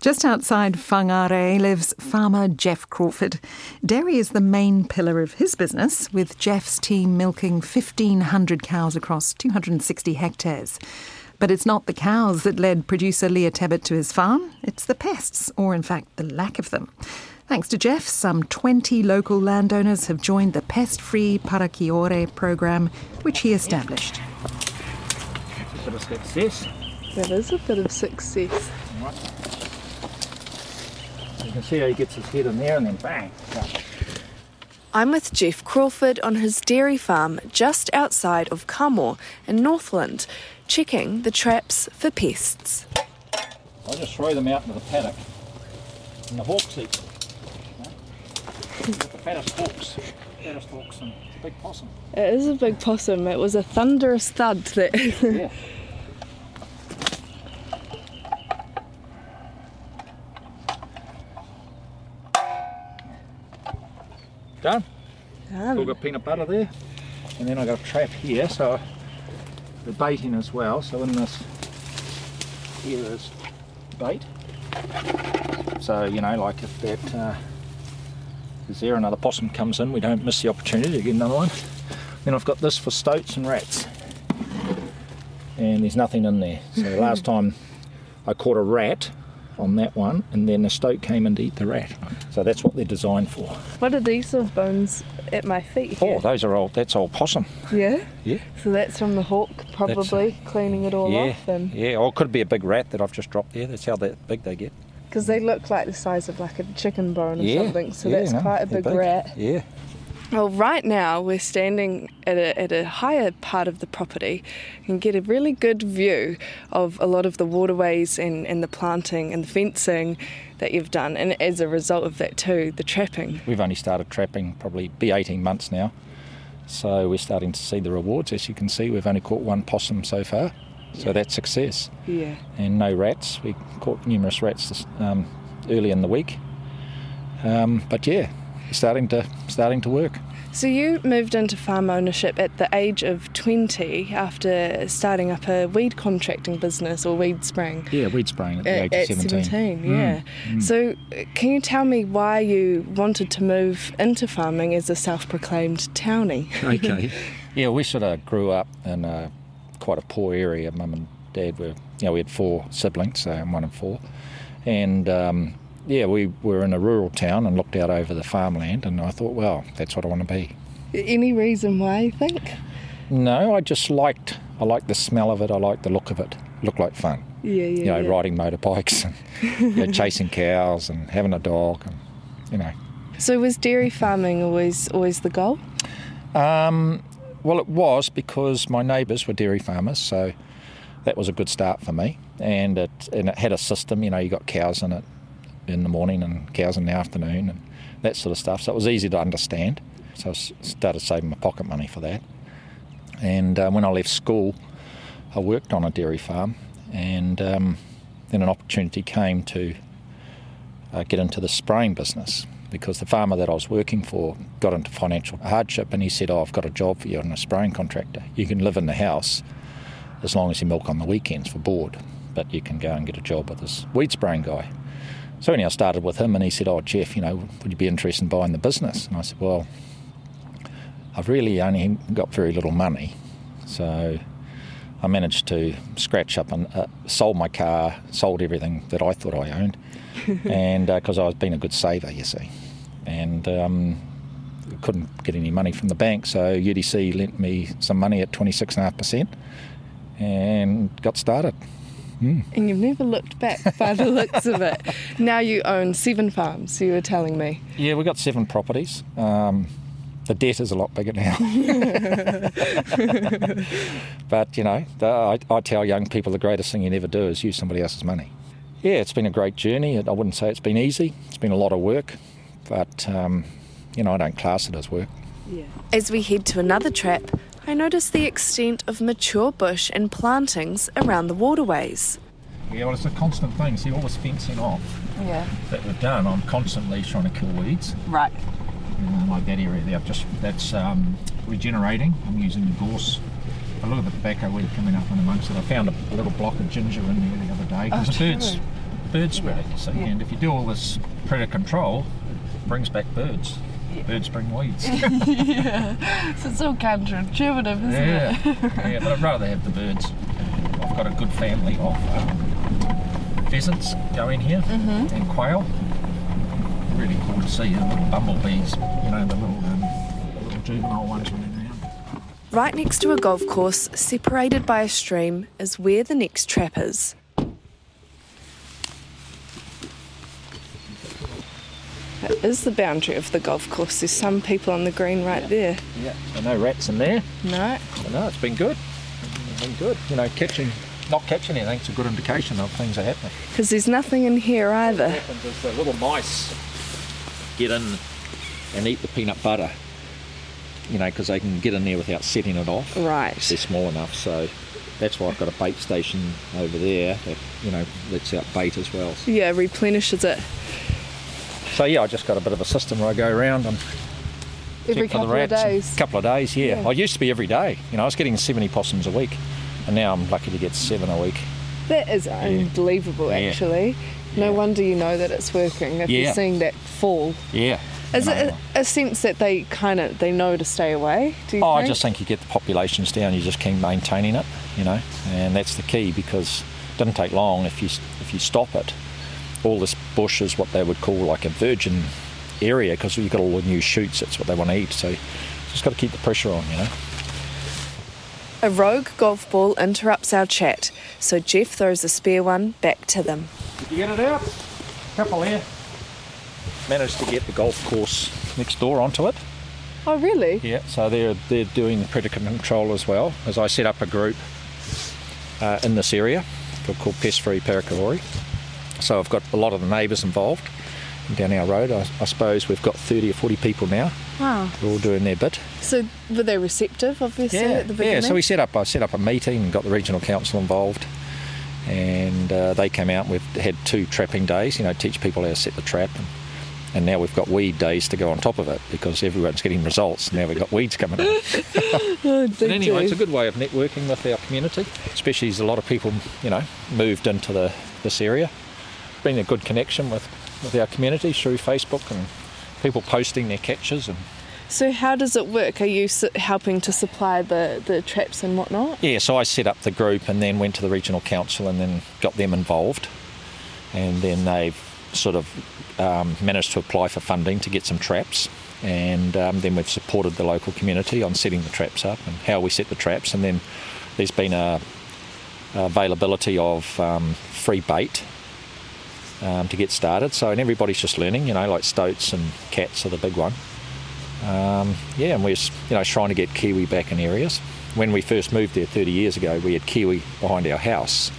Just outside Whangarei lives farmer Geoff Crawford. Dairy is the main pillar of his business, with Geoff's team milking 1,500 cows across 260 hectares. But it's not the cows that led producer Leah Tebbett to his farm, it's the pests, or in fact, the lack of them. Thanks to Geoff, some 20 local landowners have joined the pest free Parakiore program, which he established. A bit of success. That is a bit of success. You can see how he gets his head in there and then bang. go. I'm with Geoff Crawford on his dairy farm just outside of Kamo in Northland, checking the traps for pests. I just throw them out into the paddock. And the hawks eat them. you know. The fattest hawks. Fattest hawks and it's a big possum. It is a big possum. It was a thunderous thud that. Yeah. Done. Still got peanut butter there. And then I got a trap here, so the baiting as well. So in this here is bait. So, you know, like if that uh, is there another possum comes in, we don't miss the opportunity to get another one. Then I've got this for stoats and rats. And there's nothing in there. So the last time I caught a rat on that one, and then the stoat came in to eat the rat. So that's what they're designed for. what are these of bones at my feet? Oh, those are old. That's old possum. yeah. Yeah. So that's from the hawk, probably cleaning it all yeah. off, and Yeah. Or it could be a big rat that I've just dropped there. That's how that big they get. because they look like the size of like a chicken bone or yeah. something. So yeah, that's no, quite a they're big, rat. Yeah. Well, right now we're standing at a, at a higher part of the property and get a really good view of a lot of the waterways and, and the planting and the fencing that you've done. And as a result of that, too, the trapping. We've only started trapping probably be 18 months now. So we're starting to see the rewards. As you can see, we've only caught one possum so far. So that's success. Yeah. And no rats. We caught numerous rats this, um, early in the week. Um, but yeah, starting to starting to work. So you moved into farm ownership at the age of 20 after starting up a weed contracting business or weed spraying. Yeah, weed spraying at the At, age of 17. 17, Mm, yeah. So, uh, can you tell me why you wanted to move into farming as a self proclaimed townie? okay. yeah, we sort of grew up in a, quite a poor area. Mum and dad were, you know, we had four siblings, so I'm one of four. And um, yeah, we were in a rural town and looked out over the farmland, and I thought, well, that's what I want to be. Any reason why you think? No, I just liked, I liked the smell of it, I liked the look of it. It looked like fun. Yeah, yeah. You know, yeah. riding motorbikes and you know, chasing cows and having a dog, and you know. So, was dairy farming always always the goal? Um, well, it was because my neighbours were dairy farmers, so that was a good start for me. And it and it had a system. You know, you got cows in it in the morning and cows in the afternoon and that sort of stuff. So it was easy to understand. So I started saving my pocket money for that. And uh, when I left school, I worked on a dairy farm, and um, then an opportunity came to uh, get into the spraying business because the farmer that I was working for got into financial hardship and he said, Oh, I've got a job for you. I'm a spraying contractor. You can live in the house as long as you milk on the weekends for board, but you can go and get a job with this weed spraying guy. So anyhow, I started with him and he said, Oh, Geoff, you know, would you be interested in buying the business? And I said, Well, I've really only got very little money. So I managed to scratch up and uh, sold my car, sold everything that I thought I owned, and because I was being a good saver, you see, and um, couldn't get any money from the bank, so UDC lent me some money at twenty six and a half percent, and got started. And you've never looked back by the looks of it. Now you own seven farms, you were telling me. Yeah, we've got seven properties. Um, The debt is a lot bigger now. but, you know, the, I, I tell young people the greatest thing you never do is use somebody else's money. Yeah, it's been a great journey. I wouldn't say it's been easy. It's been a lot of work, but, um, you know, I don't class it as work. Yeah. As we head to another trap, I notice the extent of mature bush and plantings around the waterways. Yeah, well, it's a constant thing. See, all this fencing off Yeah. that we've done, I'm constantly trying to kill weeds. Right. Uh, like that area there, I've just that's um, regenerating. I'm using the gorse. A little bit of tobacco weed coming up in amongst it. I found a, a little block of ginger in there the other day because the birds, true. birds spread it. You see, and if you do all this predator control, it brings back birds. Birds bring weeds. Yeah, so it's all counterintuitive, isn't yeah, yeah, but I'd rather have the birds. I've got a good family of um, pheasants going here and quail. Really cool to see the little bumblebees, you know, the little, um, the little juvenile ones running around. Right next to a golf course, separated by a stream, is where the next trap is. Is the boundary of the golf course. There's some people on the green right there. Yeah, so no rats in there. No. So no, it's been good. It's been good. You know, catching, not catching anything's a good indication of things are happening. Because there's nothing in here either. What happens is the little mice get in and eat the peanut butter. You know, because they can get in there without setting it off. Right. They're small enough, so that's why I've got a bait station over there that you know lets out bait as well. Yeah, replenishes it So yeah, I just got a bit of a system where I go around and every check for the couple of days. couple of days, yeah. Yeah. I used to be every day. You know, I was getting 70 possums a week, and now I'm lucky to get seven a week. That is unbelievable, Yeah. actually. No Yeah. wonder you know that it's working if you're seeing that fall. Yeah. Is You it a, a sense that they kind of they know to stay away? Do you Oh, think? I just think you get the populations down, you just keep maintaining it, you know, and that's the key because it doesn't take long if you if you stop it. All this bush is what they would call like a virgin area because you've got all the new shoots. That's what they want to eat. So just got to keep the pressure on, you know. A rogue golf ball interrupts our chat, so Geoff throws a spare one back to them. Did you get it out? Couple here. Managed to get the golf course next door onto it. Oh, really? Yeah, so they're they're doing the predator control as well. As I set up a group uh, in this area called, called Pest Free Parakalori. So I've got a lot of the neighbours involved down our road. I, I suppose we've got 30 or 40 people now. Wow. They're all doing their bit. So were they receptive, obviously, at the beginning? yeah. So we set up I set up a meeting and got the regional council involved. And uh, they came out. We've had two trapping days. You know, teach people how to set the trap, and, and now we've got weed days to go on top of it because everyone's getting results. Now we've got weeds coming up. Oh, But anyway, it's a good way of networking with our community, especially as a lot of people, you know, moved into the this area. Been a good connection with, with our community through Facebook and people posting their catches and So how does it work? Are you helping to supply the, the traps and whatnot? yeah. So I set up the group and then went to the regional council and then got them involved, and then they've sort of um, managed to apply for funding to get some traps. And um, then we've supported the local community on setting the traps up and how we set the traps. And then there's been a, a availability of um, free bait um, to get started. So and everybody's just learning, you know, like stoats and cats are the big one. Um, yeah, and we're you know trying to get kiwi back in areas. When we first moved there 30 years ago, we had kiwi behind our house,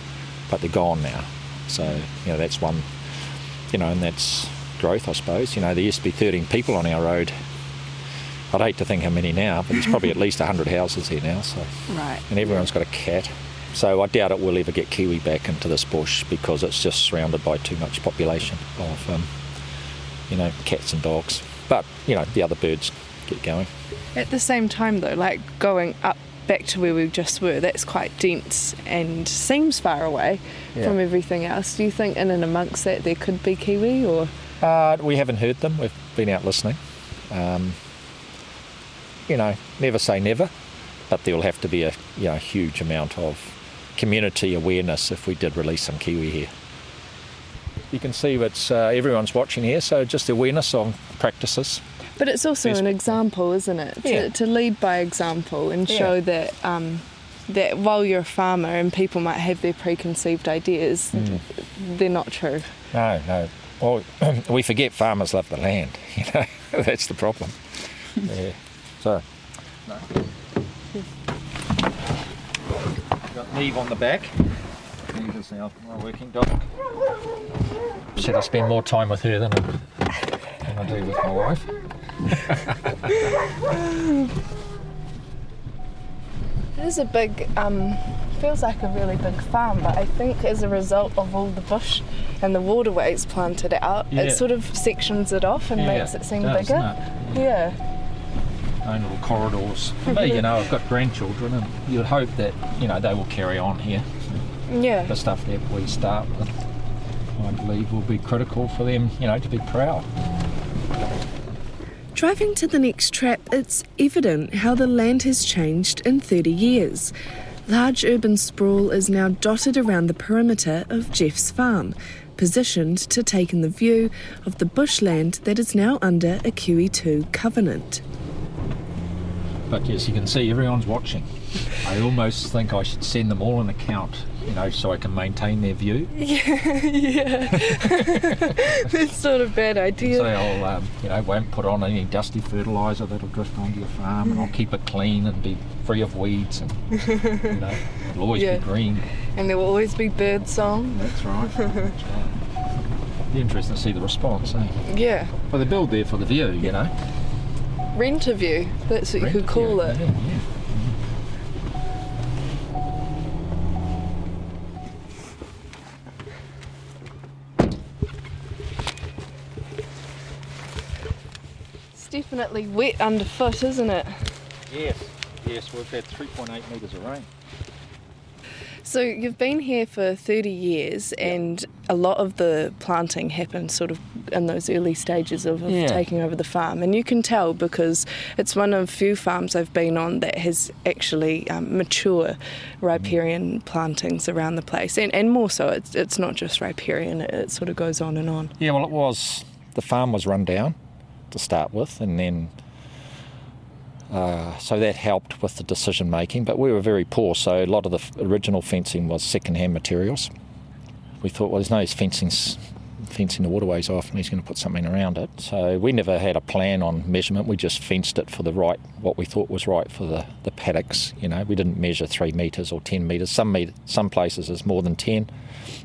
but they're gone now. So you know that's one, you know, and that's growth, I suppose. You know, there used to be 13 people on our road. I'd hate to think how many now, but there's probably at least 100 houses here now. So Right. and everyone's got a cat. So I doubt it will ever get kiwi back into this bush because it's just surrounded by too much population of, um, you know, cats and dogs. But you know, the other birds get going. At the same time, though, like going up back to where we just were, that's quite dense and seems far away Yeah. from everything else. Do you think in and amongst that there could be kiwi or? Uh, we haven't heard them. We've been out listening. Um, you know, never say never, but there will have to be a you know huge amount of community awareness if we did release some kiwi here. You can see that uh, everyone's watching here, so just awareness on practices. But it's also Yes. an example, isn't it? Yeah. To, to lead by example and Yeah. show that um, that while you're a farmer and people might have their preconceived ideas, Mm. they're not true. No, no. Well, we forget farmers love the land. You know, that's the problem. yeah. So, no. Got Neve on the back. Neve is now my working dog. Said I spend more time with her than I, than I do with my wife. It is a big, um, feels like a really big farm, but I think as a result of all the bush and the waterways planted out, Yeah. it sort of sections it off and Yeah, makes it seem does, bigger. doesn't it? Yeah. Own little corridors. For me, you know, I've got grandchildren, and you'd hope that you know they will carry on here. Yeah. The stuff that we start with, I believe, will be critical for them, you know, to be proud. Driving to the next trap, it's evident how the land has changed in 30 years. Large urban sprawl is now dotted around the perimeter of Geoff's farm, positioned to take in the view of the bushland that is now under a QE2 covenant. But yes, you can see everyone's watching. I almost think I should send them all an account, you know, so I can maintain their view. Yeah, yeah. That's not a bad idea. So I'll, um, you know, won't put on any dusty fertiliser that'll drift onto your farm, and I'll keep it clean and be free of weeds, and you know, it'll always Yeah. be green. And there will always be bird song. That's right. That's right. Be interesting to see the response. Eh? Yeah. Well, they build there for the view, you know. Rent a view. That's what you could call Yeah, it. yeah, yeah. It's definitely wet underfoot, isn't it? Yes, yes, we've had 3.8 metres of rain. So you've been here for 30 years, and a lot of the planting happened sort of in those early stages of, of Yeah. taking over the farm. And you can tell because it's one of few farms I've been on that has actually um, mature riparian plantings around the place, and, and more so, it's, it's not just riparian; it, it sort of goes on and on. Yeah, well, it was the farm was run down to start with, and then uh, so that helped with the decision making. But we were very poor, so a lot of the f- original fencing was second-hand materials. We thought, well, there's no use fencing s- fencing the waterways off, and he's going to put something around it. So we never had a plan on measurement. We just fenced it for the right, what we thought was right for the, the paddocks. You know, we didn't measure three metres or ten metres. Some met- some places is more than ten,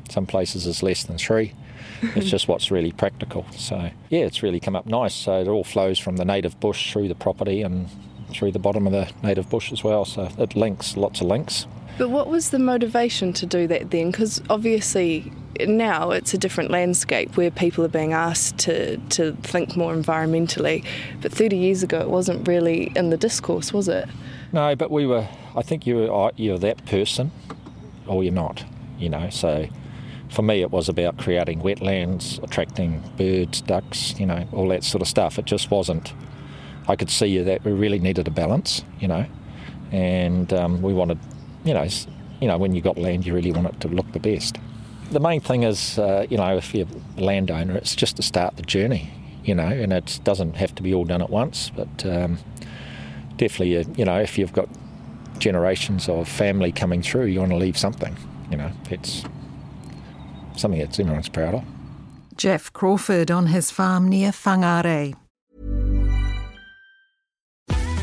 some places is less than three. it's just what's really practical. So yeah, it's really come up nice. So it all flows from the native bush through the property and through the bottom of the native bush as well. So it links, lots of links. But what was the motivation to do that then? Because obviously now it's a different landscape where people are being asked to, to think more environmentally. But 30 years ago, it wasn't really in the discourse, was it? No, but we were. I think you are you're that person, or you're not. You know. So for me, it was about creating wetlands, attracting birds, ducks. You know, all that sort of stuff. It just wasn't. I could see you that we really needed a balance. You know, and um, we wanted. You know, you know, when you got land, you really want it to look the best. The main thing is, uh, you know, if you're a landowner, it's just to start the journey. You know, and it doesn't have to be all done at once, but. Um, definitely, uh, you know, if you've got generations of family coming through, you want to leave something. You know, it's something that everyone's proud of. Geoff Crawford on his farm near Whangarei.